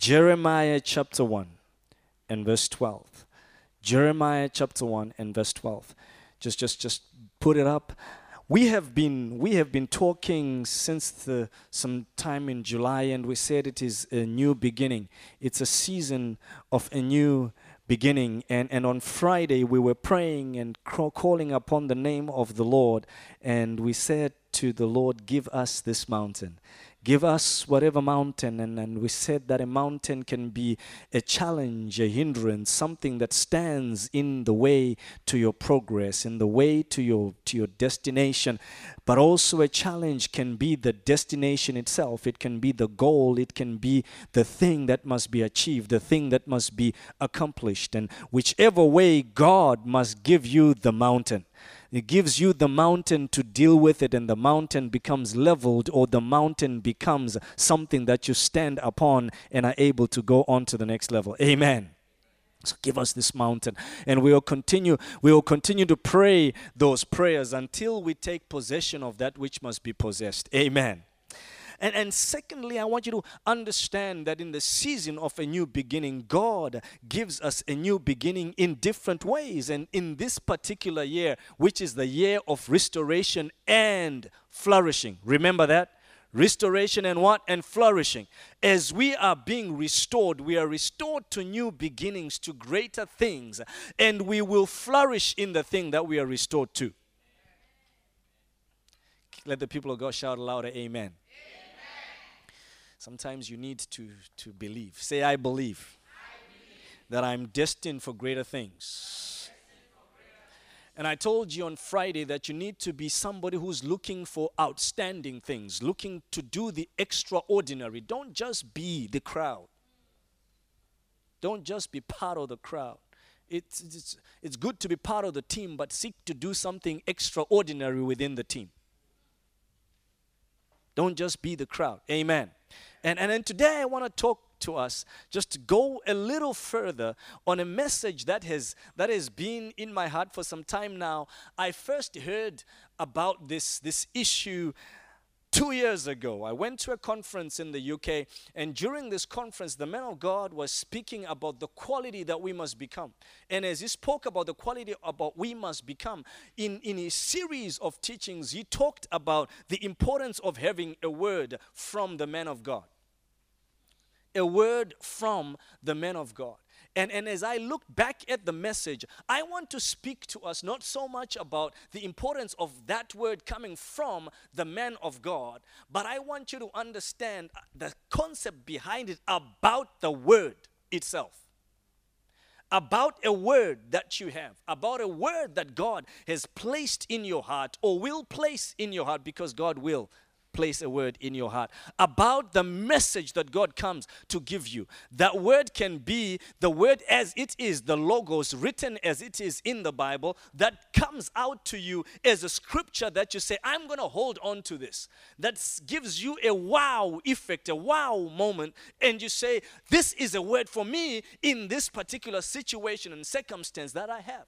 Jeremiah chapter 1 and verse 12. Jeremiah chapter 1 and verse 12. Just just just put it up. We have been we have been talking since the, some time in July and we said it is a new beginning. It's a season of a new beginning and and on Friday we were praying and calling upon the name of the Lord and we said to the Lord give us this mountain give us whatever mountain and, and we said that a mountain can be a challenge a hindrance something that stands in the way to your progress in the way to your to your destination. But also a challenge can be the destination itself. It can be the goal. It can be the thing that must be achieved the thing that must be accomplished. And whichever way god must give you the mountain it gives you the mountain to deal with it, and the mountain becomes leveled, or the mountain becomes something that you stand upon and are able to go on to the next level. Amen. So give us this mountain, and we will continue. We will continue to pray those prayers until we take possession of that which must be possessed. Amen. And, and secondly, I want you to understand that in the season of a new beginning, God gives us a new beginning in different ways. And in this particular year, which is the year of restoration and flourishing, remember that? restoration and what? And flourishing. As we are being restored we are restored to new beginnings to greater things. And we will flourish in the thing that we are restored to. Let the people of god shout louder amen Sometimes you need to, to believe. Say, I believe, I believe. that I'm destined for greater things. And I told you on Friday that you need to be somebody who's looking for outstanding things, looking to do the extraordinary. Don't just be the crowd. Don't just be part of the crowd. It's, it's, it's good to be part of the team, but seek to do something extraordinary within the team. Don't just be the crowd. Amen. And, and then today I want to talk to us just to go a little further on a message that has that has been in my heart for some time now. I first heard about this this issue Two years ago, I went to a conference in the UK, and during this conference, the man of God was speaking about the quality that we must become. And as he spoke about the quality about we must become, in, in a series of teachings, he talked about the importance of having a word from the man of God. A word from the man of God. And, and as I look back at the message, I want to speak to us not so much about the importance of that word coming from the man of God, but I want you to understand the concept behind it about the word itself. About a word that you have, about a word that God has placed in your heart or will place in your heart because God will place a word in your heart about the message that God comes to give you. That word can be the word as it is, the logos written as it is in the Bible, that comes out to you as a scripture that you say, I'm going to hold on to this. That gives you a wow effect, a wow moment, and you say, This is a word for me in this particular situation and circumstance that I have.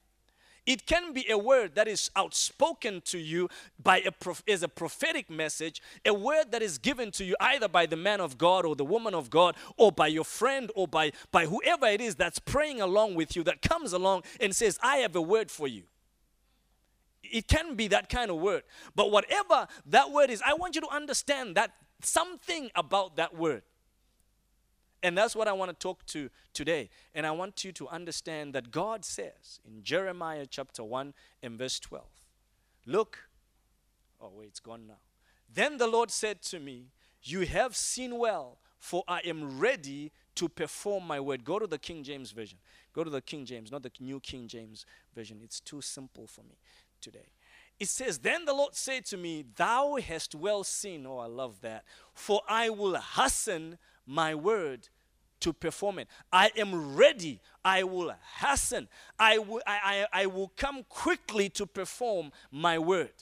It can be a word that is outspoken to you by a as a prophetic message, a word that is given to you either by the man of God or the woman of God or by your friend or by, by whoever it is that's praying along with you that comes along and says, I have a word for you. It can be that kind of word. But whatever that word is, I want you to understand that something about that word. And that's what I want to talk to today. And I want you to understand that God says in Jeremiah chapter 1 and verse 12, Look, oh, wait, it's gone now. Then the Lord said to me, You have seen well, for I am ready to perform my word. Go to the King James Version. Go to the King James, not the New King James Version. It's too simple for me today. It says, Then the Lord said to me, Thou hast well seen. Oh, I love that. For I will hasten my word to perform it. I am ready. I will hasten. I will, I, I, I will come quickly to perform my word.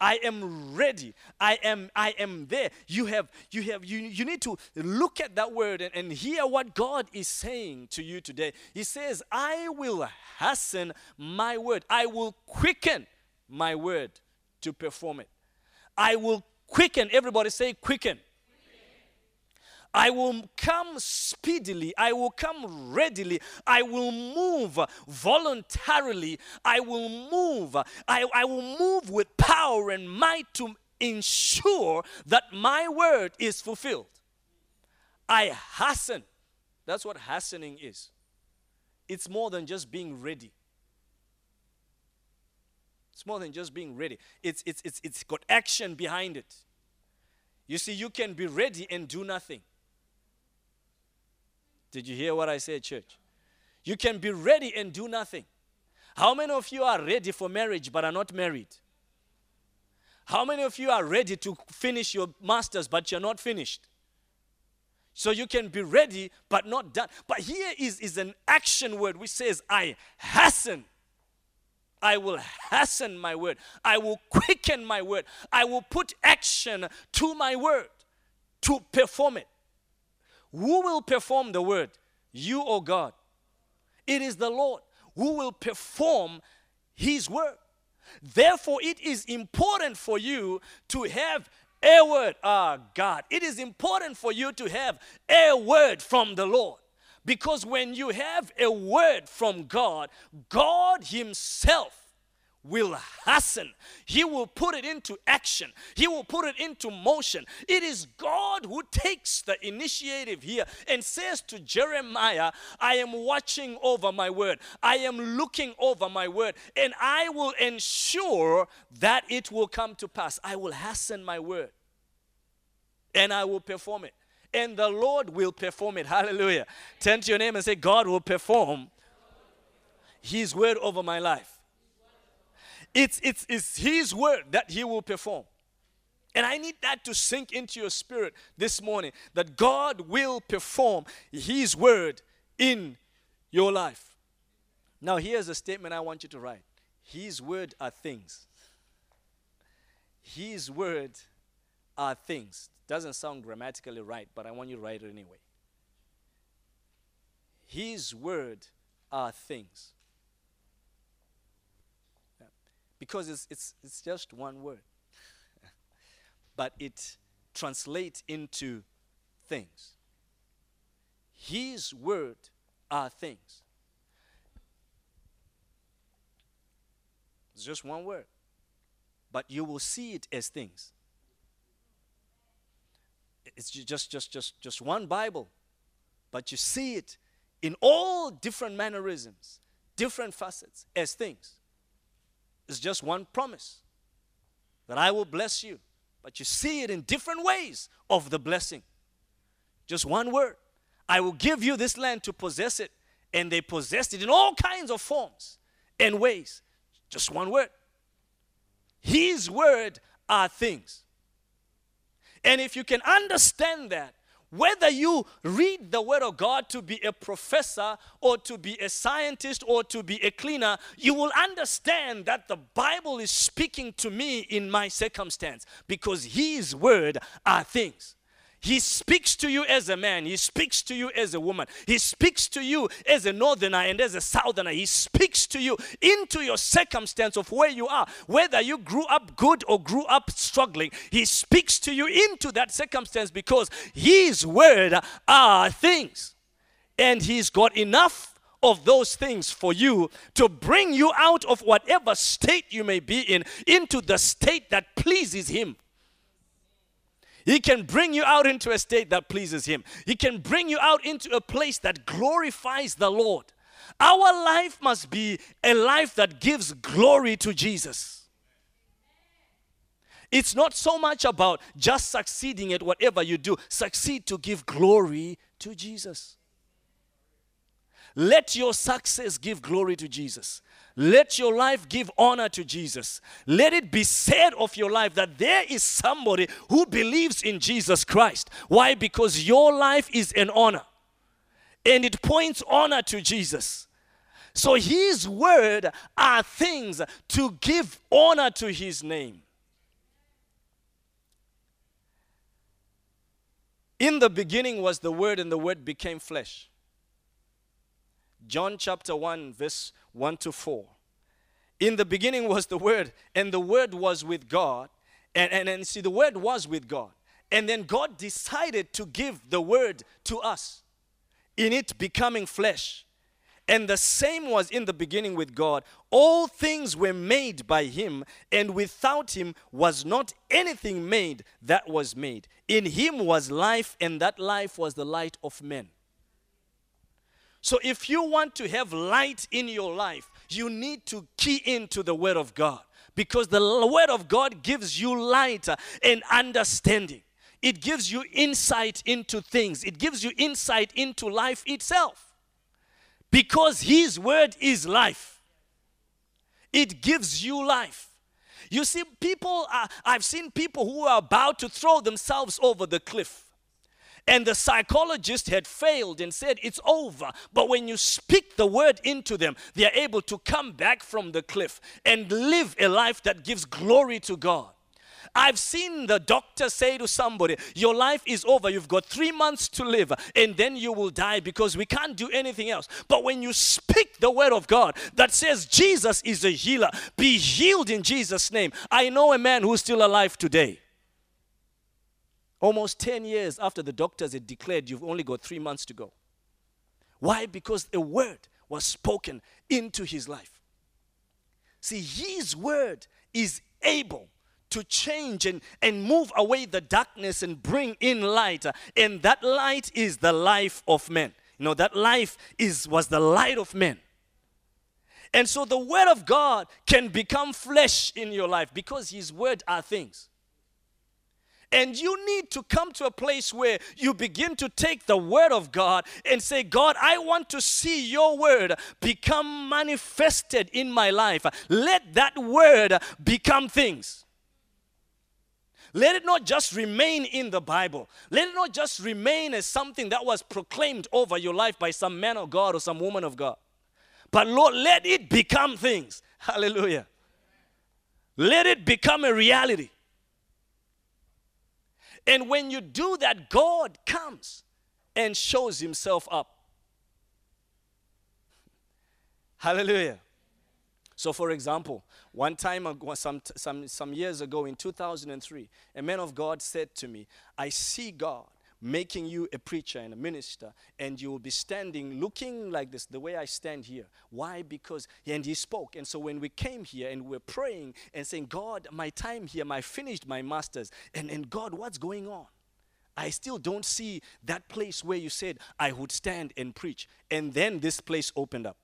I am ready. I am I am there. You have you have you you need to look at that word and, and hear what God is saying to you today. He says, I will hasten my word. I will quicken my word to perform it. I will quicken. Everybody say quicken. I will come speedily. I will come readily. I will move voluntarily. I will move. I, I will move with power and might to ensure that my word is fulfilled. I hasten. That's what hastening is. It's more than just being ready. It's more than just being ready. It's, it's, it's, it's got action behind it. You see, you can be ready and do nothing. Did you hear what I said, church? You can be ready and do nothing. How many of you are ready for marriage but are not married? How many of you are ready to finish your masters but you're not finished? So you can be ready but not done. But here is, is an action word which says, I hasten. I will hasten my word. I will quicken my word. I will put action to my word to perform it. Who will perform the word? You or God? It is the Lord who will perform his word. Therefore, it is important for you to have a word. Ah, God. It is important for you to have a word from the Lord. Because when you have a word from God, God Himself will hasten. He will put it into action. He will put it into motion. It is God who takes the initiative here and says to Jeremiah, I am watching over my word. I am looking over my word and I will ensure that it will come to pass. I will hasten my word and I will perform it. And the Lord will perform it. Hallelujah. Turn to your name and say, God will perform His word over my life. It's, it's, it's His word that He will perform. And I need that to sink into your spirit this morning that God will perform His word in your life. Now, here's a statement I want you to write His word are things. His word are things. Doesn't sound grammatically right, but I want you to write it anyway. His word are things because it's, it's, it's just one word. but it translates into things. His word are things. It's just one word. But you will see it as things. It's just just just just one Bible. But you see it in all different mannerisms, different facets as things is just one promise that I will bless you. But you see it in different ways of the blessing. Just one word. I will give you this land to possess it. And they possessed it in all kinds of forms and ways. Just one word. His word are things. And if you can understand that, whether you read the Word of God to be a professor or to be a scientist or to be a cleaner, you will understand that the Bible is speaking to me in my circumstance because His Word are things. He speaks to you as a man. He speaks to you as a woman. He speaks to you as a northerner and as a southerner. He speaks to you into your circumstance of where you are. Whether you grew up good or grew up struggling, He speaks to you into that circumstance because His word are things. And He's got enough of those things for you to bring you out of whatever state you may be in into the state that pleases Him. He can bring you out into a state that pleases Him. He can bring you out into a place that glorifies the Lord. Our life must be a life that gives glory to Jesus. It's not so much about just succeeding at whatever you do, succeed to give glory to Jesus. Let your success give glory to Jesus. Let your life give honor to Jesus. Let it be said of your life that there is somebody who believes in Jesus Christ. Why? Because your life is an honor and it points honor to Jesus. So his word are things to give honor to his name. In the beginning was the word and the word became flesh. John chapter 1 verse 1 to 4. In the beginning was the Word, and the Word was with God. And, and, and see, the Word was with God. And then God decided to give the word to us in it becoming flesh. And the same was in the beginning with God. All things were made by him, and without him was not anything made that was made. In him was life, and that life was the light of men. So if you want to have light in your life, you need to key into the Word of God because the Word of God gives you light and understanding. It gives you insight into things, it gives you insight into life itself because His Word is life. It gives you life. You see, people, are, I've seen people who are about to throw themselves over the cliff. And the psychologist had failed and said, It's over. But when you speak the word into them, they are able to come back from the cliff and live a life that gives glory to God. I've seen the doctor say to somebody, Your life is over. You've got three months to live, and then you will die because we can't do anything else. But when you speak the word of God that says Jesus is a healer, be healed in Jesus' name. I know a man who's still alive today. Almost 10 years after the doctors had declared you've only got three months to go. Why? Because a word was spoken into his life. See, his word is able to change and, and move away the darkness and bring in light. And that light is the life of men. You know, that life is was the light of men. And so the word of God can become flesh in your life because his word are things. And you need to come to a place where you begin to take the word of God and say, God, I want to see your word become manifested in my life. Let that word become things. Let it not just remain in the Bible. Let it not just remain as something that was proclaimed over your life by some man of God or some woman of God. But Lord, let it become things. Hallelujah. Let it become a reality. And when you do that, God comes and shows himself up. Hallelujah. So, for example, one time some, some, some years ago in 2003, a man of God said to me, I see God making you a preacher and a minister, and you will be standing looking like this, the way I stand here. Why? Because, and he spoke. And so when we came here and we are praying and saying, God, my time here, I finished my master's, and, and God, what's going on? I still don't see that place where you said I would stand and preach. And then this place opened up.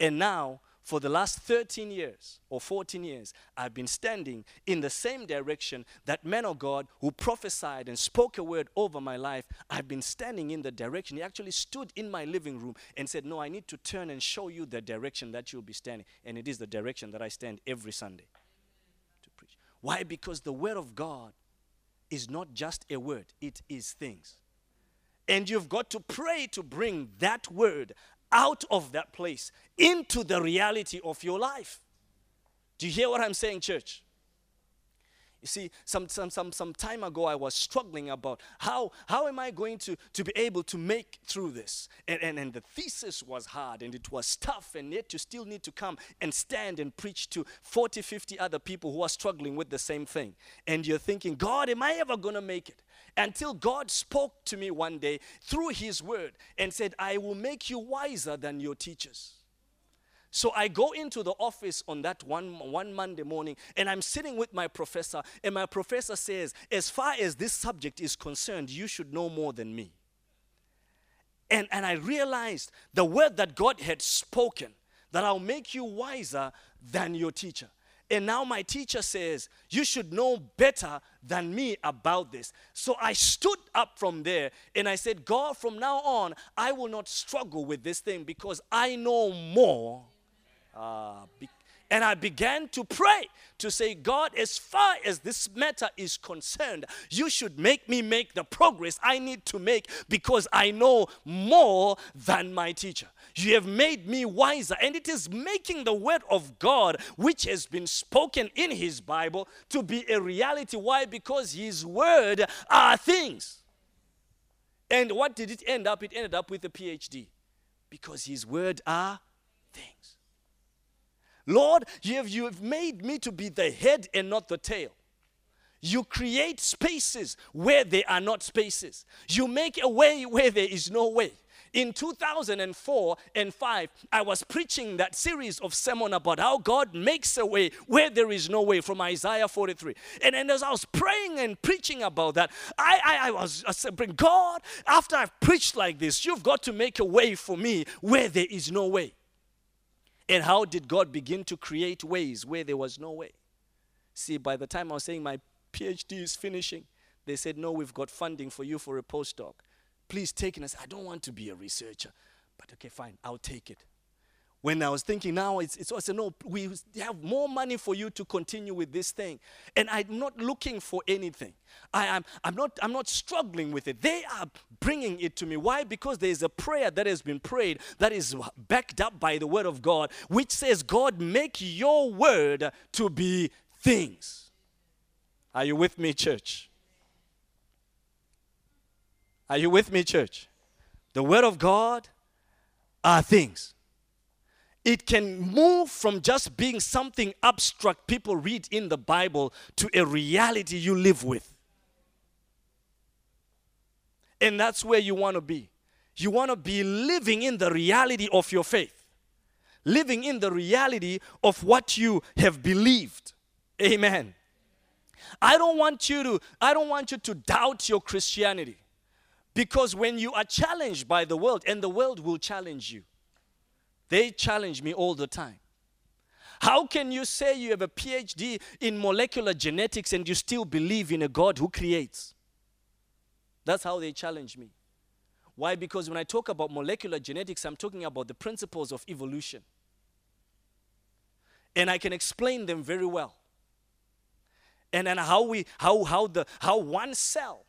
And now for the last 13 years or 14 years, I've been standing in the same direction that man of God who prophesied and spoke a word over my life, I've been standing in the direction. He actually stood in my living room and said, No, I need to turn and show you the direction that you'll be standing. And it is the direction that I stand every Sunday to preach. Why? Because the word of God is not just a word, it is things. And you've got to pray to bring that word out of that place into the reality of your life. Do you hear what I'm saying, church? You see, some, some, some, some time ago, I was struggling about how, how am I going to, to be able to make through this? And, and, and the thesis was hard and it was tough, and yet you still need to come and stand and preach to 40, 50 other people who are struggling with the same thing. And you're thinking, God, am I ever going to make it? Until God spoke to me one day through His word and said, I will make you wiser than your teachers. So I go into the office on that one, one Monday morning and I'm sitting with my professor, and my professor says, As far as this subject is concerned, you should know more than me. And, and I realized the word that God had spoken, that I'll make you wiser than your teacher. And now my teacher says, You should know better than me about this. So I stood up from there and I said, God, from now on, I will not struggle with this thing because I know more uh, and I began to pray to say, God, as far as this matter is concerned, you should make me make the progress I need to make because I know more than my teacher. You have made me wiser, and it is making the word of God, which has been spoken in His Bible, to be a reality. Why? Because His word are things. And what did it end up? It ended up with a PhD because His word are things. Lord, you have, you have made me to be the head and not the tail. You create spaces where there are not spaces. You make a way where there is no way. In 2004 and 5, I was preaching that series of sermon about how God makes a way where there is no way from Isaiah 43. And, and as I was praying and preaching about that, I, I, I was said, God, after I've preached like this, you've got to make a way for me where there is no way. And how did God begin to create ways where there was no way? See, by the time I was saying my PhD is finishing. They said, No, we've got funding for you for a postdoc. Please take it. I said, I don't want to be a researcher. But okay, fine, I'll take it. When I was thinking now, it's, it's also no, we have more money for you to continue with this thing. And I'm not looking for anything. I am, I'm, not, I'm not struggling with it. They are bringing it to me. Why? Because there is a prayer that has been prayed that is backed up by the word of God, which says, God, make your word to be things. Are you with me, church? Are you with me, church? The Word of God are things. It can move from just being something abstract people read in the Bible to a reality you live with. And that's where you want to be. You want to be living in the reality of your faith, living in the reality of what you have believed. Amen. I don't want you to I don't want you to doubt your Christianity. Because when you are challenged by the world and the world will challenge you. They challenge me all the time. How can you say you have a PhD in molecular genetics and you still believe in a God who creates? That's how they challenge me. Why? Because when I talk about molecular genetics, I'm talking about the principles of evolution. And I can explain them very well and then how we how how the how one cell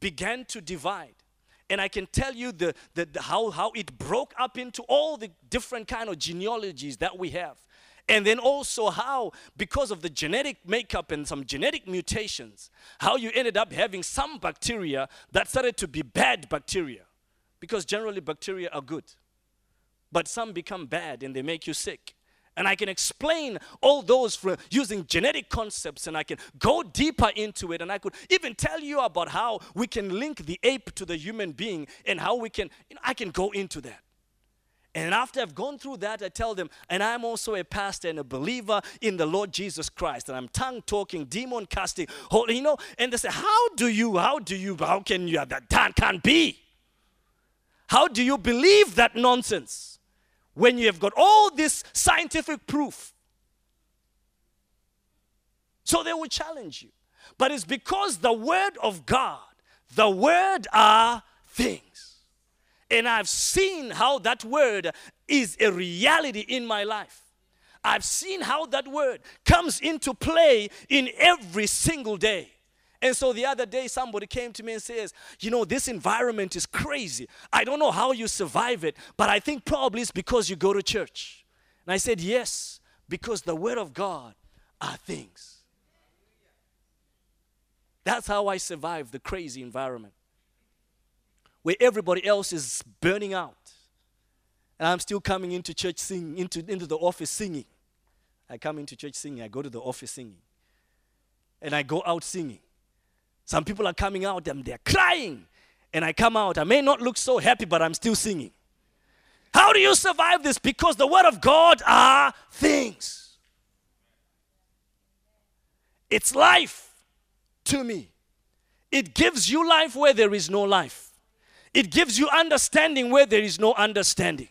began to divide and i can tell you the, the, the, how how it broke up into all the different kind of genealogies that we have. And then also how because of the genetic makeup and some genetic mutations how you ended up having some bacteria that started to be bad bacteria. Because generally bacteria are good but some become bad and they make you sick and I can explain all those for using genetic concepts and I can go deeper into it. And I could even tell you about how we can link the ape to the human being and how we can, you know, I can go into that. And after I've gone through that, I tell them, and I'm also a pastor and a believer in the Lord Jesus Christ. And I'm tongue talking, demon casting, holy, you know. And they say, How do you, how do you, how can you, that, that can't be? How do you believe that nonsense? When you have got all this scientific proof. So they will challenge you. But it's because the word of God, the word are things. And I've seen how that word is a reality in my life. I've seen how that word comes into play in every single day. And so the other day, somebody came to me and says, You know, this environment is crazy. I don't know how you survive it, but I think probably it's because you go to church. And I said, Yes, because the Word of God are things. That's how I survive the crazy environment where everybody else is burning out. And I'm still coming into church singing, into, into the office singing. I come into church singing, I go to the office singing, and I go out singing. Some people are coming out and they're crying. And I come out. I may not look so happy, but I'm still singing. How do you survive this? Because the Word of God are things. It's life to me. It gives you life where there is no life. It gives you understanding where there is no understanding.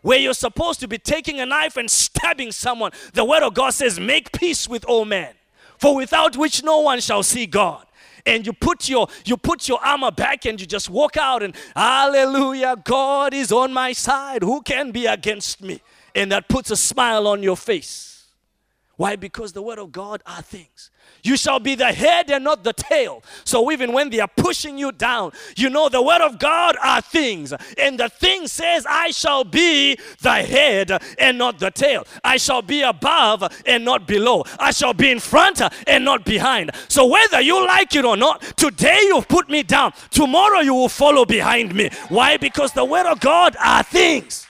Where you're supposed to be taking a knife and stabbing someone, the Word of God says, Make peace with all men, for without which no one shall see God and you put your you put your armor back and you just walk out and hallelujah god is on my side who can be against me and that puts a smile on your face why? Because the word of God are things. You shall be the head and not the tail. So even when they are pushing you down, you know the word of God are things. And the thing says, I shall be the head and not the tail. I shall be above and not below. I shall be in front and not behind. So whether you like it or not, today you've put me down. Tomorrow you will follow behind me. Why? Because the word of God are things.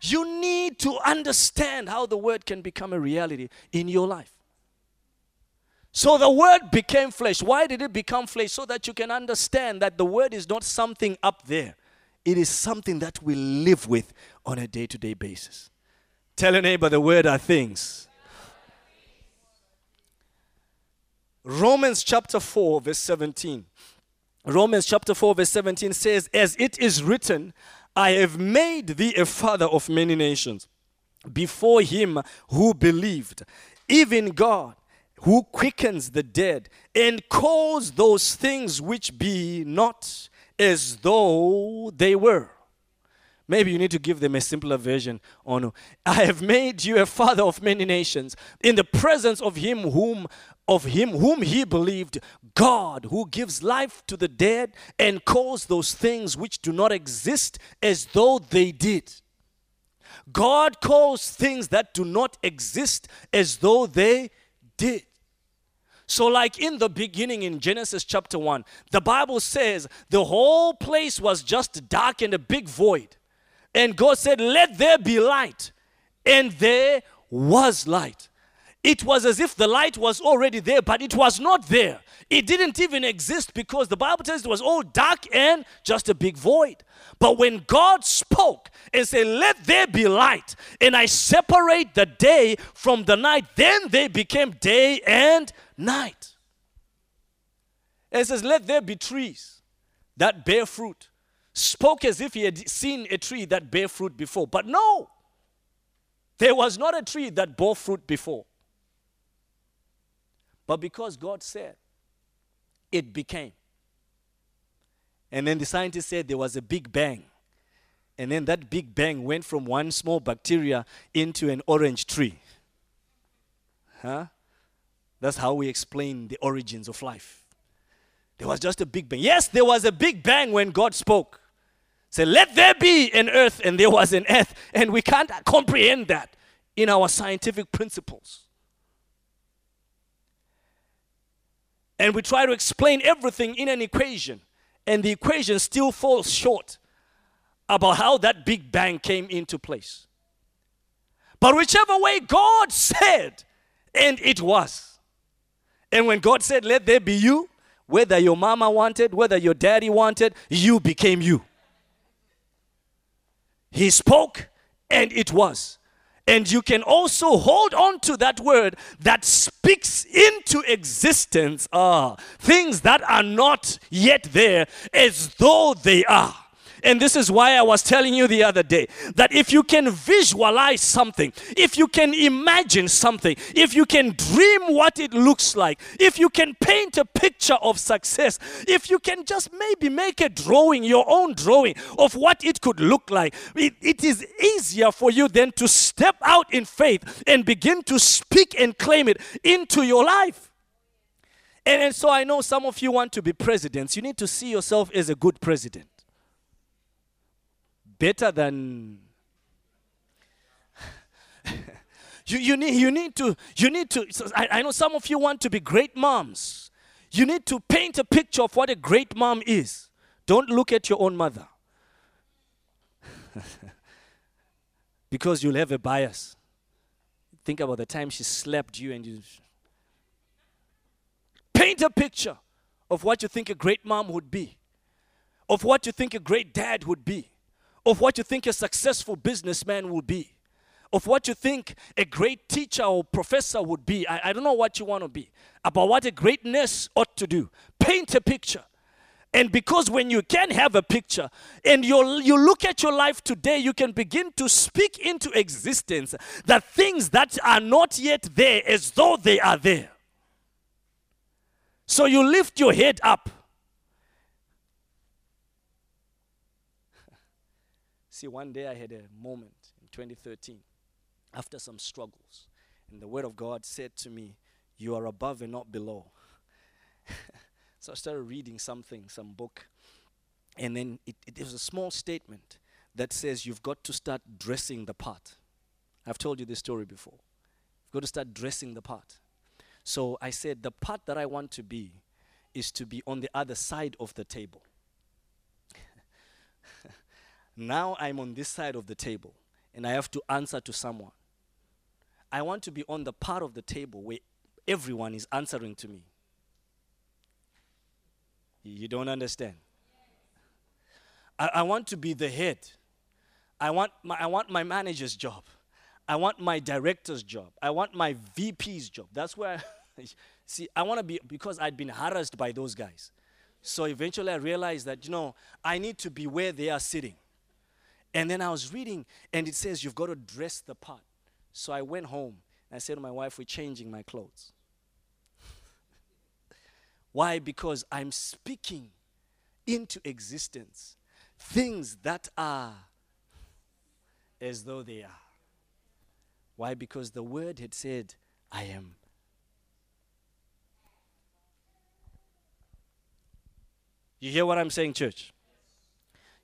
You need to understand how the word can become a reality in your life. So the word became flesh. Why did it become flesh? So that you can understand that the word is not something up there, it is something that we live with on a day to day basis. Tell a neighbor the word are things. Romans chapter 4, verse 17. Romans chapter 4, verse 17 says, As it is written, I have made thee a father of many nations before him who believed, even God who quickens the dead and calls those things which be not as though they were. Maybe you need to give them a simpler version on I have made you a father of many nations in the presence of him whom of him whom he believed God who gives life to the dead and calls those things which do not exist as though they did. God calls things that do not exist as though they did. So, like in the beginning in Genesis chapter 1, the Bible says the whole place was just dark and a big void. And God said, Let there be light. And there was light. It was as if the light was already there, but it was not there. It didn't even exist because the Bible tells it was all dark and just a big void. But when God spoke and said, Let there be light, and I separate the day from the night, then they became day and night. And it says, Let there be trees that bear fruit. Spoke as if he had seen a tree that bear fruit before. But no, there was not a tree that bore fruit before. But because God said, it became. And then the scientists said there was a big bang. And then that big bang went from one small bacteria into an orange tree. Huh? That's how we explain the origins of life. There was just a big bang. Yes, there was a big bang when God spoke. Say, let there be an earth, and there was an earth. And we can't comprehend that in our scientific principles. And we try to explain everything in an equation, and the equation still falls short about how that big bang came into place. But whichever way God said, and it was. And when God said, Let there be you, whether your mama wanted, whether your daddy wanted, you became you. He spoke, and it was. And you can also hold on to that word that speaks into existence ah, things that are not yet there as though they are. And this is why I was telling you the other day that if you can visualize something, if you can imagine something, if you can dream what it looks like, if you can paint a picture of success, if you can just maybe make a drawing, your own drawing of what it could look like, it, it is easier for you then to step out in faith and begin to speak and claim it into your life. And, and so I know some of you want to be presidents. You need to see yourself as a good president better than you, you need you need to you need to I, I know some of you want to be great moms. You need to paint a picture of what a great mom is. Don't look at your own mother. Because you'll have a bias. Think about the time she slapped you and you paint a picture of what you think a great mom would be of what you think a great dad would be of what you think a successful businessman will be, of what you think a great teacher or professor would be. I, I don't know what you want to be, about what a greatness ought to do. Paint a picture. And because when you can have a picture and you you look at your life today, you can begin to speak into existence the things that are not yet there as though they are there. So you lift your head up See, one day I had a moment in 2013 after some struggles, and the Word of God said to me, You are above and not below. so I started reading something, some book, and then it, it was a small statement that says you've got to start dressing the part. I've told you this story before. You've got to start dressing the part. So I said, the part that I want to be is to be on the other side of the table. Now I'm on this side of the table and I have to answer to someone. I want to be on the part of the table where everyone is answering to me. You don't understand. I, I want to be the head. I want, my, I want my manager's job. I want my director's job. I want my VP's job. That's where, I, see, I want to be, because I'd been harassed by those guys. So eventually I realized that, you know, I need to be where they are sitting. And then I was reading, and it says, you've got to dress the part. So I went home, and I said to my wife, we're changing my clothes. Why? Because I'm speaking into existence things that are as though they are. Why? Because the word had said, I am. You hear what I'm saying, church?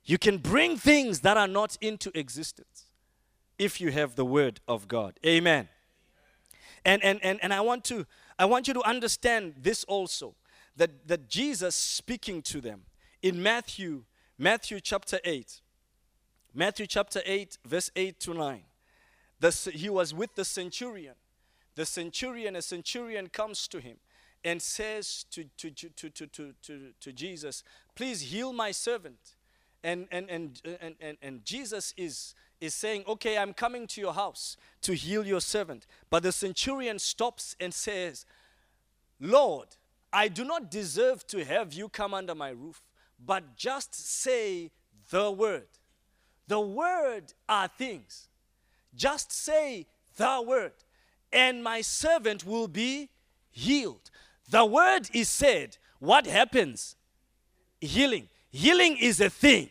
You can bring things that are not into existence if you have the word of God. Amen. And and and, and I want to I want you to understand this also that, that Jesus speaking to them in Matthew, Matthew chapter 8, Matthew chapter 8, verse 8 to 9. The, he was with the centurion. The centurion, a centurion comes to him and says to, to, to, to, to, to, to Jesus, Please heal my servant. And, and, and, and, and, and Jesus is, is saying, Okay, I'm coming to your house to heal your servant. But the centurion stops and says, Lord, I do not deserve to have you come under my roof, but just say the word. The word are things. Just say the word, and my servant will be healed. The word is said. What happens? Healing. Healing is a thing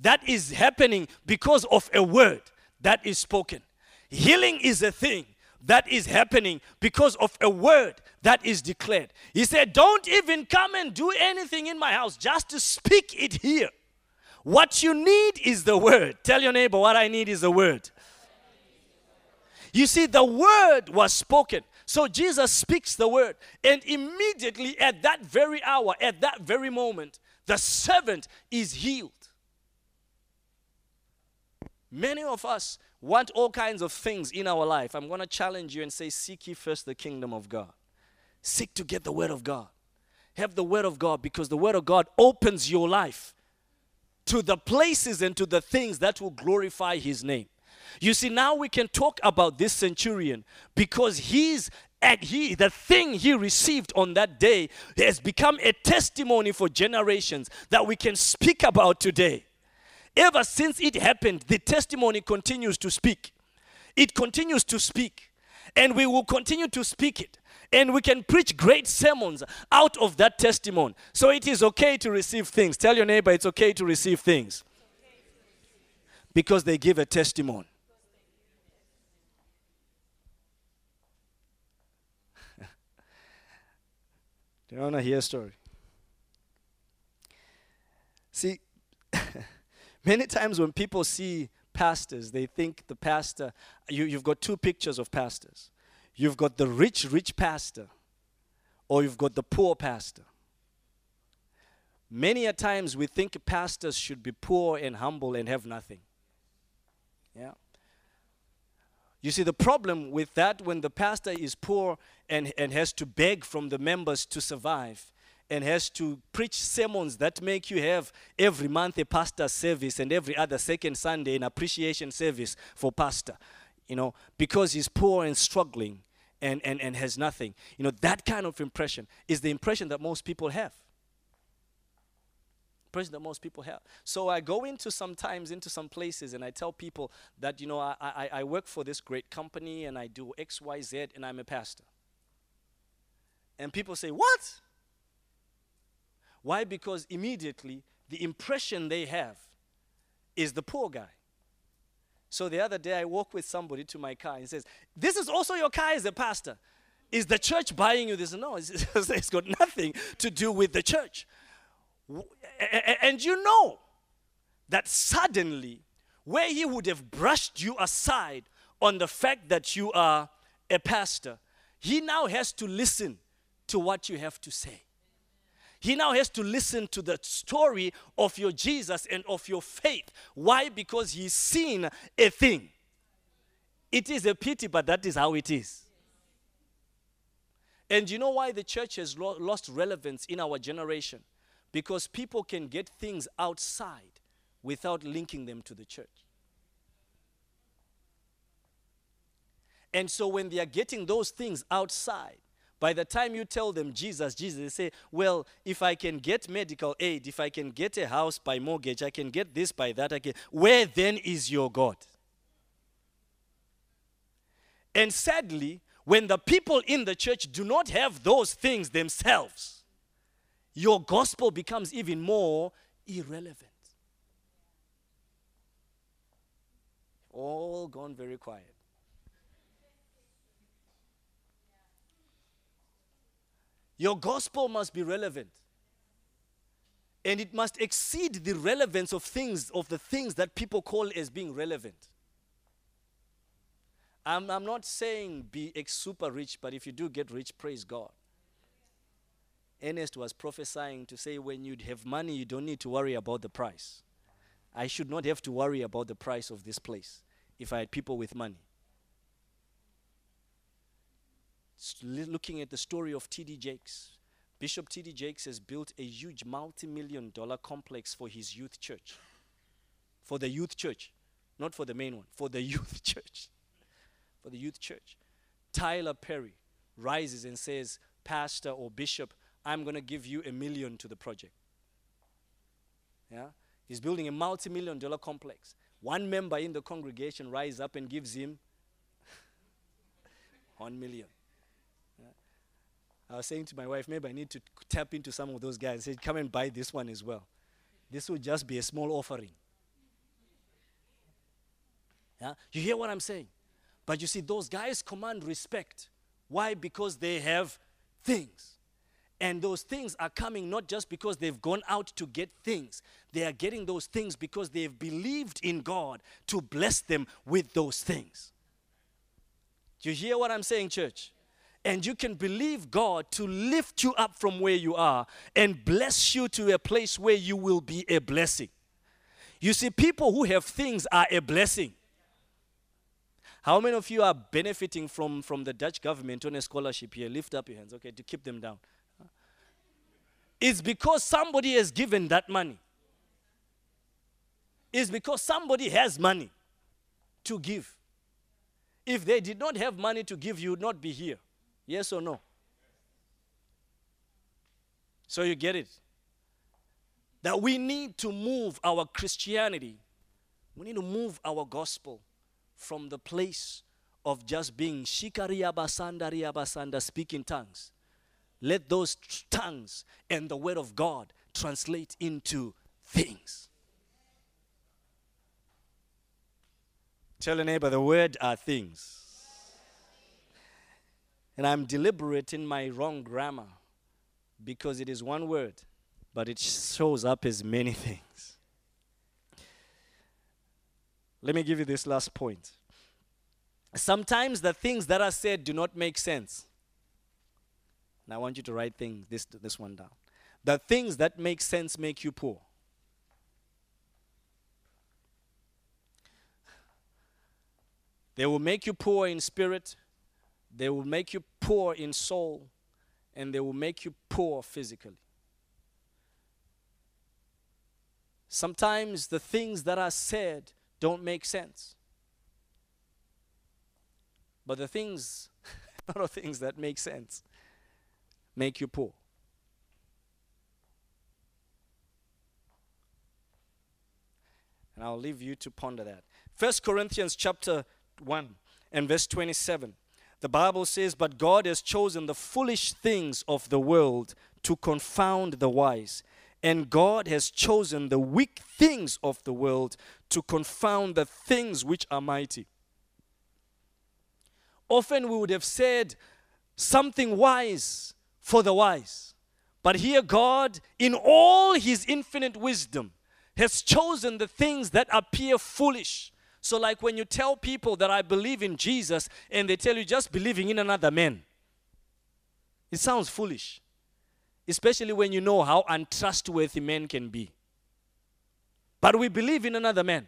that is happening because of a word that is spoken. Healing is a thing that is happening because of a word that is declared. He said, Don't even come and do anything in my house, just to speak it here. What you need is the word. Tell your neighbor, What I need is the word. You see, the word was spoken. So Jesus speaks the word, and immediately at that very hour, at that very moment, the servant is healed. Many of us want all kinds of things in our life. I'm going to challenge you and say, Seek ye first the kingdom of God. Seek to get the Word of God. Have the Word of God because the Word of God opens your life to the places and to the things that will glorify His name. You see, now we can talk about this centurion because he's and he the thing he received on that day has become a testimony for generations that we can speak about today. Ever since it happened, the testimony continues to speak. It continues to speak, and we will continue to speak it and we can preach great sermons out of that testimony. So it is okay to receive things. Tell your neighbor it's okay to receive things because they give a testimony. You want to hear a story? See, many times when people see pastors, they think the pastor, you, you've got two pictures of pastors. You've got the rich, rich pastor, or you've got the poor pastor. Many a times we think pastors should be poor and humble and have nothing. Yeah. You see, the problem with that when the pastor is poor and, and has to beg from the members to survive and has to preach sermons that make you have every month a pastor service and every other second Sunday an appreciation service for pastor, you know, because he's poor and struggling and, and, and has nothing. You know, that kind of impression is the impression that most people have. Impression that most people have. So I go into sometimes into some places and I tell people that, you know, I, I, I work for this great company and I do X, Y, Z and I'm a pastor. And people say, What? Why? Because immediately the impression they have is the poor guy. So the other day I walk with somebody to my car and says, This is also your car as a pastor. Is the church buying you this? No, it's, it's got nothing to do with the church. And you know that suddenly, where he would have brushed you aside on the fact that you are a pastor, he now has to listen to what you have to say. He now has to listen to the story of your Jesus and of your faith. Why? Because he's seen a thing. It is a pity, but that is how it is. And you know why the church has lo- lost relevance in our generation? Because people can get things outside without linking them to the church. And so when they are getting those things outside, by the time you tell them Jesus, Jesus, they say, Well, if I can get medical aid, if I can get a house by mortgage, I can get this by that, I can. Where then is your God? And sadly, when the people in the church do not have those things themselves, your gospel becomes even more irrelevant. All gone very quiet. Your gospel must be relevant. And it must exceed the relevance of things, of the things that people call as being relevant. I'm, I'm not saying be super rich, but if you do get rich, praise God. Ernest was prophesying to say, when you'd have money, you don't need to worry about the price. I should not have to worry about the price of this place if I had people with money. looking at the story of T.D. Jakes, Bishop T.D. Jakes has built a huge multi million dollar complex for his youth church. For the youth church, not for the main one, for the youth church. For the youth church. Tyler Perry rises and says, Pastor or Bishop, I'm going to give you a million to the project. Yeah? He's building a multi million dollar complex. One member in the congregation rises up and gives him one million. I was saying to my wife, maybe I need to tap into some of those guys and say, come and buy this one as well. This will just be a small offering. Yeah? You hear what I'm saying? But you see, those guys command respect. Why? Because they have things. And those things are coming not just because they've gone out to get things, they are getting those things because they've believed in God to bless them with those things. Do you hear what I'm saying, church? and you can believe God to lift you up from where you are and bless you to a place where you will be a blessing. You see, people who have things are a blessing. How many of you are benefiting from, from the Dutch government on a scholarship here? Lift up your hands, okay, to keep them down. It's because somebody has given that money. It's because somebody has money to give. If they did not have money to give, you would not be here. Yes or no? So you get it. That we need to move our Christianity, we need to move our gospel from the place of just being shikaria basanda basanda speaking tongues. Let those tongues and the word of God translate into things. Tell a neighbor the word are things. And I'm deliberate in my wrong grammar because it is one word, but it shows up as many things. Let me give you this last point. Sometimes the things that are said do not make sense. And I want you to write things, this, this one down. The things that make sense make you poor. They will make you poor in spirit, they will make you poor in soul and they will make you poor physically. Sometimes the things that are said don't make sense. But the things, a lot of things that make sense, make you poor. And I'll leave you to ponder that. First Corinthians chapter 1 and verse 27. The Bible says, But God has chosen the foolish things of the world to confound the wise. And God has chosen the weak things of the world to confound the things which are mighty. Often we would have said something wise for the wise. But here, God, in all his infinite wisdom, has chosen the things that appear foolish so, like when you tell people that I believe in Jesus and they tell you just believing in another man, it sounds foolish, especially when you know how untrustworthy men can be. But we believe in another man.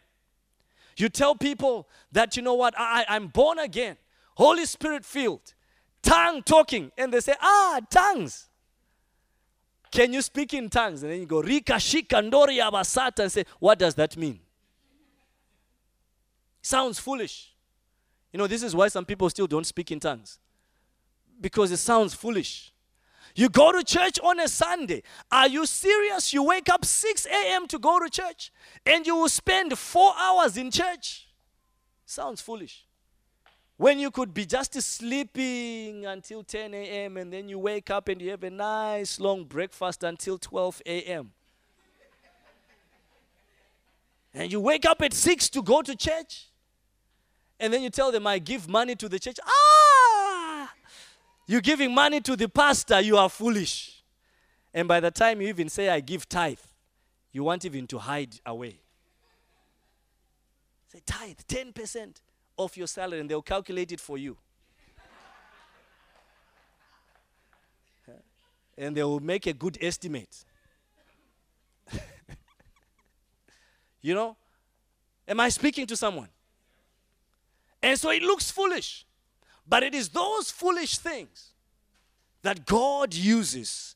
You tell people that, you know what, I, I'm born again, Holy Spirit filled, tongue talking. And they say, ah, tongues. Can you speak in tongues? And then you go, Rika Shika Ndori Abasata, and say, what does that mean? Sounds foolish. You know, this is why some people still don't speak in tongues. Because it sounds foolish. You go to church on a Sunday. Are you serious? You wake up 6 a.m. to go to church and you will spend four hours in church. Sounds foolish. When you could be just sleeping until 10 a.m. and then you wake up and you have a nice long breakfast until 12 a.m. And you wake up at 6 to go to church. And then you tell them, I give money to the church. Ah! You're giving money to the pastor, you are foolish. And by the time you even say, I give tithe, you want even to hide away. Say, tithe, 10% of your salary, and they'll calculate it for you. and they will make a good estimate. you know? Am I speaking to someone? And so it looks foolish. But it is those foolish things that God uses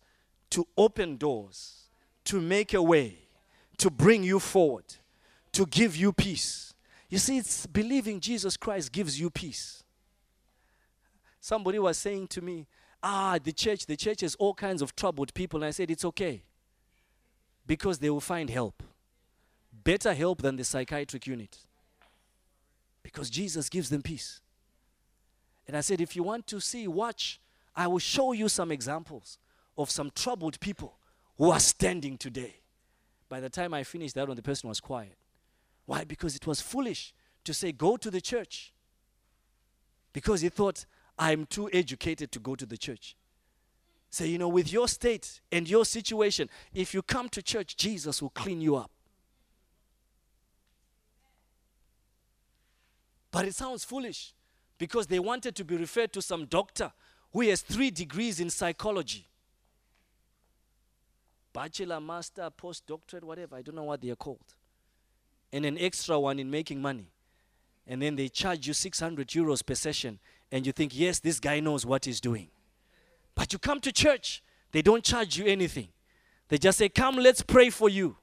to open doors, to make a way, to bring you forward, to give you peace. You see, it's believing Jesus Christ gives you peace. Somebody was saying to me, Ah, the church, the church has all kinds of troubled people. And I said, It's okay. Because they will find help. Better help than the psychiatric unit. Because Jesus gives them peace. And I said, if you want to see, watch. I will show you some examples of some troubled people who are standing today. By the time I finished that one, the person was quiet. Why? Because it was foolish to say, go to the church. Because he thought, I'm too educated to go to the church. Say, you know, with your state and your situation, if you come to church, Jesus will clean you up. But it sounds foolish because they wanted to be referred to some doctor who has three degrees in psychology bachelor, master, postdoctorate, whatever. I don't know what they are called. And an extra one in making money. And then they charge you 600 euros per session. And you think, yes, this guy knows what he's doing. But you come to church, they don't charge you anything. They just say, come, let's pray for you.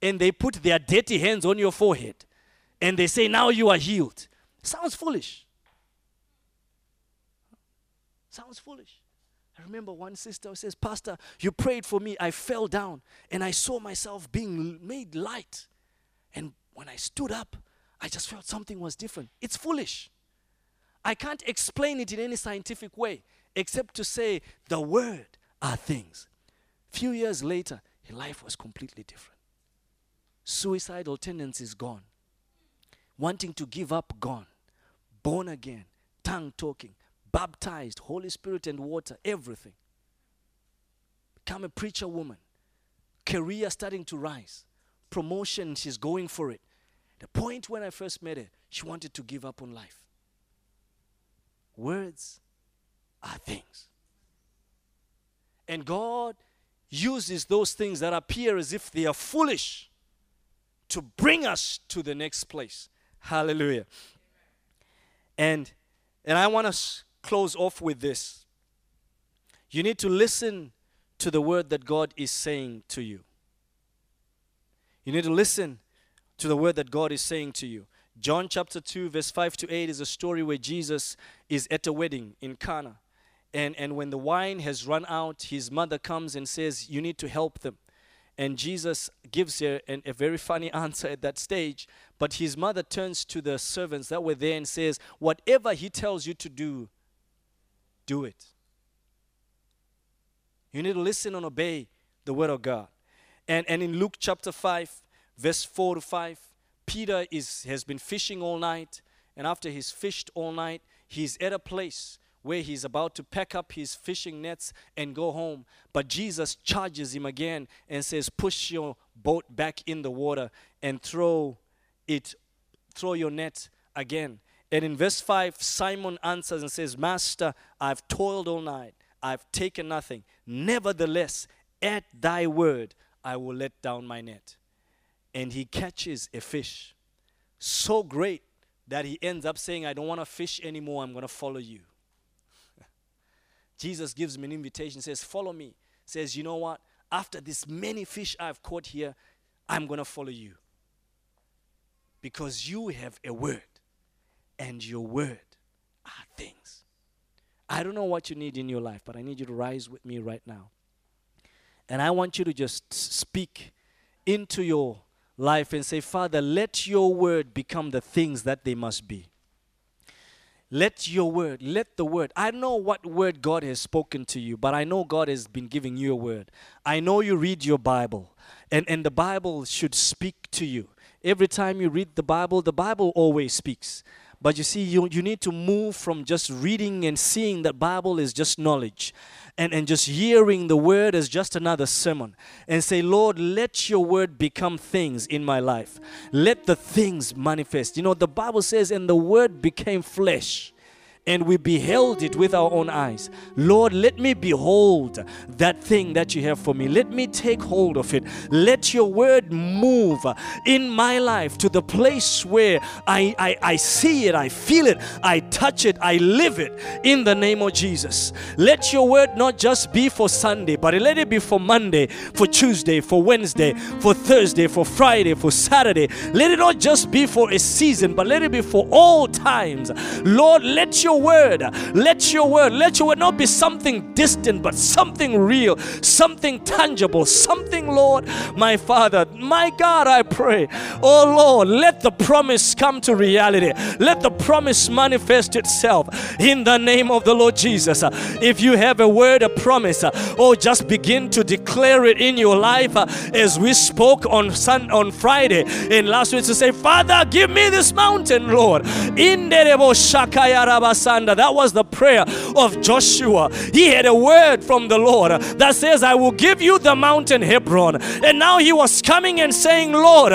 And they put their dirty hands on your forehead. And they say, now you are healed. Sounds foolish. Sounds foolish. I remember one sister says, Pastor, you prayed for me. I fell down and I saw myself being made light. When I stood up, I just felt something was different. It's foolish. I can't explain it in any scientific way except to say the word are things. Few years later, her life was completely different. Suicidal tendencies gone. Wanting to give up gone. Born again, tongue talking, baptized, Holy Spirit and water, everything. Become a preacher woman. Career starting to rise. Promotion, she's going for it. The point when I first met her, she wanted to give up on life. Words are things. And God uses those things that appear as if they are foolish to bring us to the next place. Hallelujah. And and I want to close off with this. You need to listen to the word that God is saying to you. You need to listen to the word that God is saying to you. John chapter 2, verse 5 to 8 is a story where Jesus is at a wedding in Cana. And, and when the wine has run out, his mother comes and says, You need to help them. And Jesus gives her an, a very funny answer at that stage. But his mother turns to the servants that were there and says, Whatever he tells you to do, do it. You need to listen and obey the word of God. And, and in Luke chapter 5, verse 4 to 5, Peter is, has been fishing all night. And after he's fished all night, he's at a place where he's about to pack up his fishing nets and go home. But Jesus charges him again and says, Push your boat back in the water and throw it, throw your net again. And in verse 5, Simon answers and says, Master, I've toiled all night, I've taken nothing. Nevertheless, at thy word, I will let down my net. And he catches a fish so great that he ends up saying, I don't want to fish anymore, I'm going to follow you. Jesus gives me an invitation, says, Follow me. Says, You know what? After this many fish I've caught here, I'm going to follow you. Because you have a word, and your word are things. I don't know what you need in your life, but I need you to rise with me right now. And I want you to just speak into your life and say, Father, let your word become the things that they must be. Let your word, let the word. I know what word God has spoken to you, but I know God has been giving you a word. I know you read your Bible, and, and the Bible should speak to you. Every time you read the Bible, the Bible always speaks. But you see, you, you need to move from just reading and seeing that Bible is just knowledge and, and just hearing the word as just another sermon and say, Lord, let your word become things in my life. Let the things manifest. You know, the Bible says, and the word became flesh and we beheld it with our own eyes. Lord, let me behold that thing that you have for me. Let me take hold of it. Let your word move in my life to the place where I, I, I see it, I feel it, I touch it, I live it in the name of Jesus. Let your word not just be for Sunday, but let it be for Monday, for Tuesday, for Wednesday, for Thursday, for Friday, for Saturday. Let it not just be for a season, but let it be for all times. Lord, let your word, let your word, let your word not be something distant, but something real, something tangible, something, Lord, my Father, my God, I pray. Oh Lord, let the promise come to reality. Let the promise manifest itself in the name of the Lord Jesus. If you have a word, a promise, oh, just begin to declare it in your life as we spoke on Sun on Friday in last week to say, Father, give me this mountain, Lord. In that was the prayer of Joshua. He had a word from the Lord that says, I will give you the mountain Hebron. And now he was coming and saying, Lord,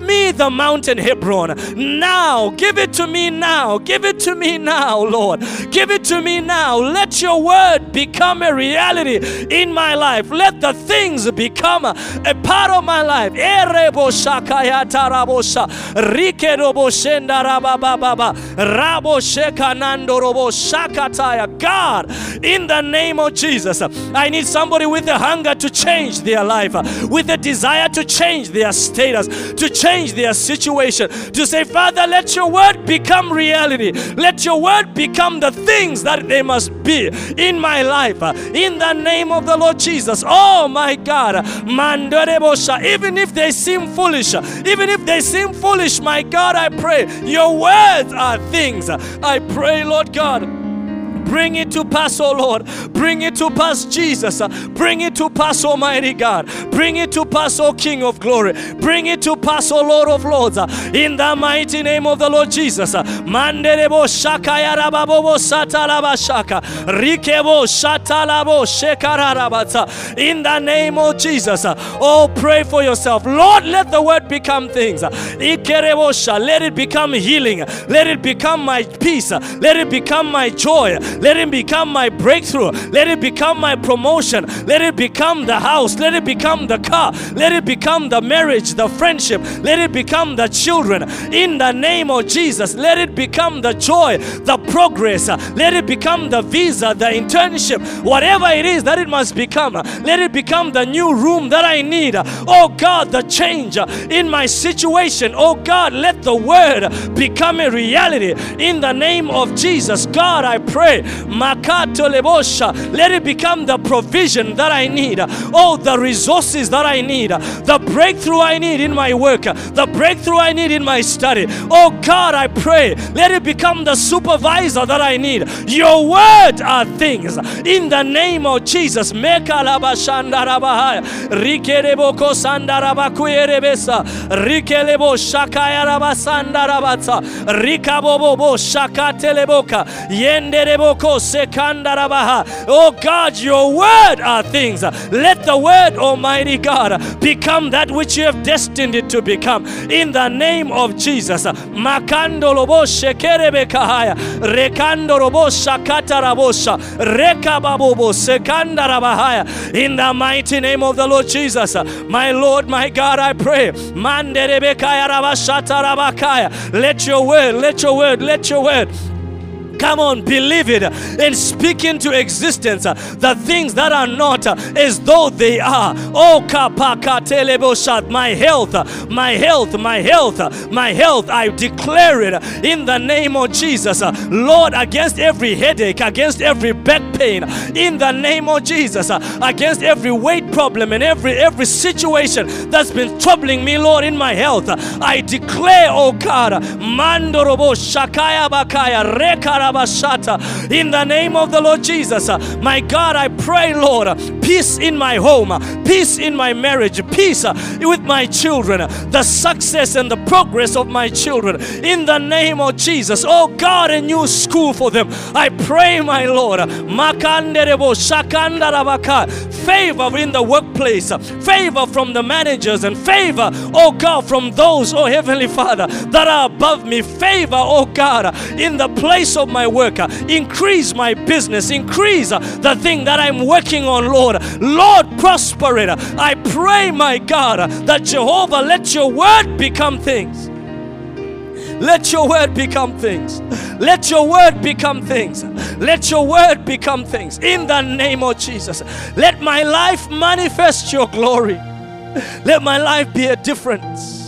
me the mountain Hebron. Now, give it to me now. Give it to me now, Lord. Give it to me now. Let your word become a reality in my life. Let the things become a part of my life. God, in the name of Jesus, I need somebody with a hunger to change their life, with a desire to change their status, to change change their situation. To say, Father, let your word become reality. Let your word become the things that they must be in my life. In the name of the Lord Jesus. Oh my God. Even if they seem foolish, even if they seem foolish, my God, I pray your words are things. I pray, Lord God. Bring it to pass, oh Lord. Bring it to pass, Jesus. Bring it to pass, Almighty God. Bring it to pass, O King of glory. Bring it to pass, O Lord of lords. In the mighty name of the Lord Jesus. Manderebo shakaya rababobo satalabashaka. Rikebo shatalabo shekararabata. In the name of Jesus. Oh, pray for yourself. Lord, let the word become things. Let it become healing. Let it become my peace. Let it become my joy. Let it become my breakthrough. Let it become my promotion. Let it become the house. Let it become the car. Let it become the marriage, the friendship. Let it become the children. In the name of Jesus, let it become the joy, the progress. Let it become the visa, the internship, whatever it is that it must become. Let it become the new room that I need. Oh God, the change in my situation. Oh God, let the word become a reality. In the name of Jesus, God, I pray Makato lebosha. Let it become the provision that I need. Oh, the resources that I need. The breakthrough I need in my work. The breakthrough I need in my study. Oh God, I pray. Let it become the supervisor that I need. Your word are things. In the name of Jesus. Mekalabashandarabahaya. Rikereboko sandarabakuyerebesa. Rikelebo shakayarabasandarabata. Rikabobo shakateleboka. Yenderebo Oh God, your word are things. Let the word, Almighty God, become that which you have destined it to become. In the name of Jesus. Makando lobo shekerebe kahaya. Rekando robo shakata rabosha. Rekababobo sekanda rabahaya. In the mighty name of the Lord Jesus. My Lord, my God, I pray. Manderebe kaya rabashata rabakaya. Let your word, let your word, let your word Come on, believe it and speak into existence uh, the things that are not uh, as though they are. Oh, kapakateleboshat, my health, uh, my health, my health, my health. I declare it in the name of Jesus. Lord, against every headache, against every back pain, in the name of Jesus, against every weight problem and every every situation that's been troubling me, Lord, in my health, I declare, oh God, mandorobo shakaya bakaya rekara in the name of the Lord Jesus. Uh, my God, I pray, Lord, uh, peace in my home, uh, peace in my marriage, peace with my children, the success and the progress of my children. In the name of Jesus. Oh God, a new school for them. I pray, my Lord. Favor in the workplace, favor from the managers, and favor, oh God, from those, oh Heavenly Father, that are above me. Favor, oh God, in the place of my work. Uh, increase my business. Increase uh, the thing that I'm working on, Lord. Lord, prosper it. I pray, my God, uh, that Jehovah, let your word become things. Let your word become things. Let your word become things. Let your word become things. In the name of Jesus. Let my life manifest your glory. Let my life be a difference.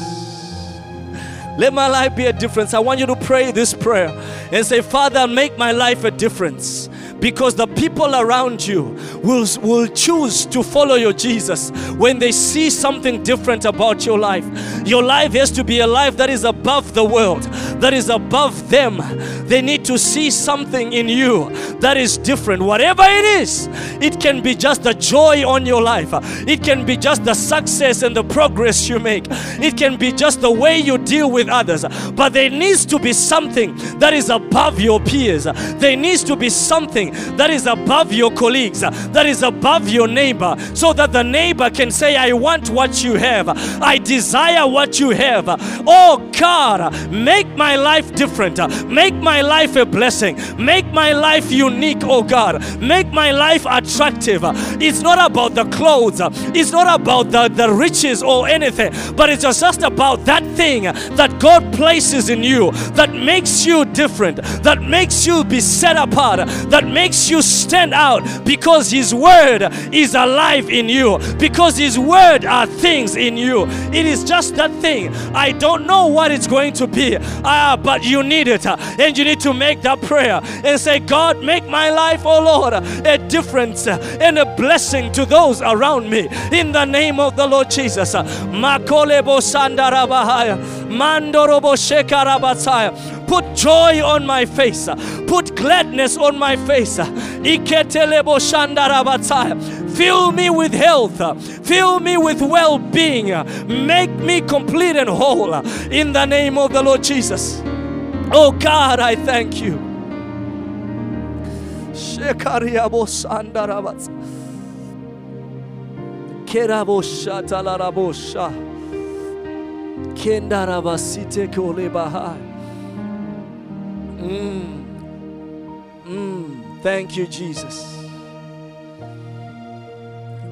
Let my life be a difference. I want you to pray this prayer and say, Father, make my life a difference because the people around you will, will choose to follow your Jesus when they see something different about your life. Your life has to be a life that is above the world, that is above them. They need to see something in you that is different. Whatever it is, it can be just the joy on your life, it can be just the success and the progress you make, it can be just the way you deal with others. But there needs to be something that is above your peers, there needs to be something that is above your colleagues, that is above your neighbor, so that the neighbor can say, I want what you have, I desire what you have. Oh God, make my life different, uh, make my life a blessing, make my life unique, oh God, make my life attractive. Uh, it's not about the clothes, uh, it's not about the, the riches or anything, but it's just about that thing that God places in you that makes you different, that makes you be set apart, that makes makes you stand out because His Word is alive in you, because His Word are things in you. It is just that thing. I don't know what it's going to be, ah, but you need it, and you need to make that prayer and say, God, make my life, oh Lord, a difference and a blessing to those around me. In the name of the Lord Jesus. Put joy on my face. Put gladness on my face. Fill me with health. Fill me with well being. Make me complete and whole. In the name of the Lord Jesus. Oh God, I thank you. Kendarabasite kolebahai. Mm. Mm. Thank you, Jesus.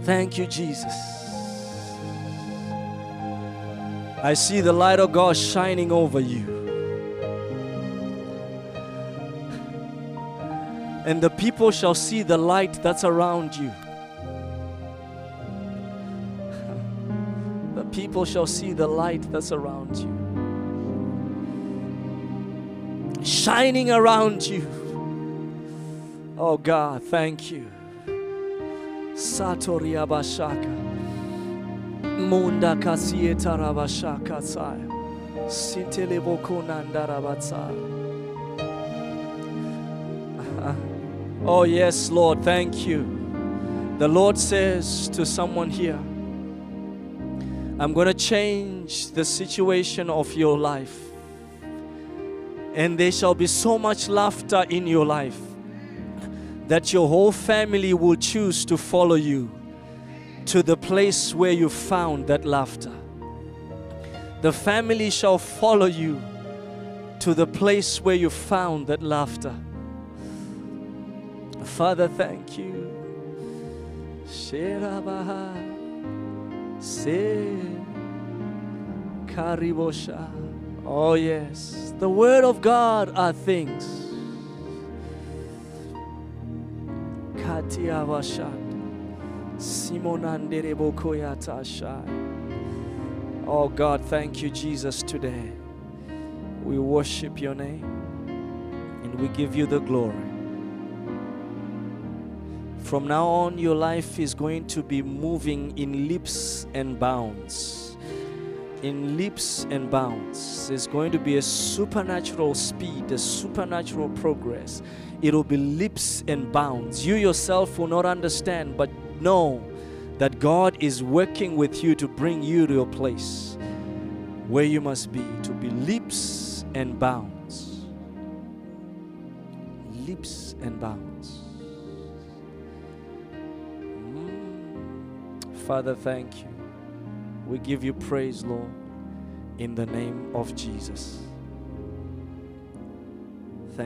Thank you, Jesus. I see the light of God shining over you. And the people shall see the light that's around you. The people shall see the light that's around you shining around you. Oh God, thank you. Satoria Bashaka. Munda Kasieta Rabashaka Saya. Oh, yes, Lord, thank you. The Lord says to someone here, I'm going to change the situation of your life and there shall be so much laughter in your life that your whole family will choose to follow you to the place where you found that laughter. The family shall follow you to the place where you found that laughter. Father, thank you. Karibosha. Oh, yes. The Word of God are things. Oh God, thank you, Jesus, today. We worship your name and we give you the glory. From now on, your life is going to be moving in leaps and bounds. In leaps and bounds. There's going to be a supernatural speed, a supernatural progress. It'll be leaps and bounds. You yourself will not understand, but know that God is working with you to bring you to a place where you must be, to be leaps and bounds. Leaps and bounds. Mm. Father, thank you. We give you praise, Lord, in the name of Jesus.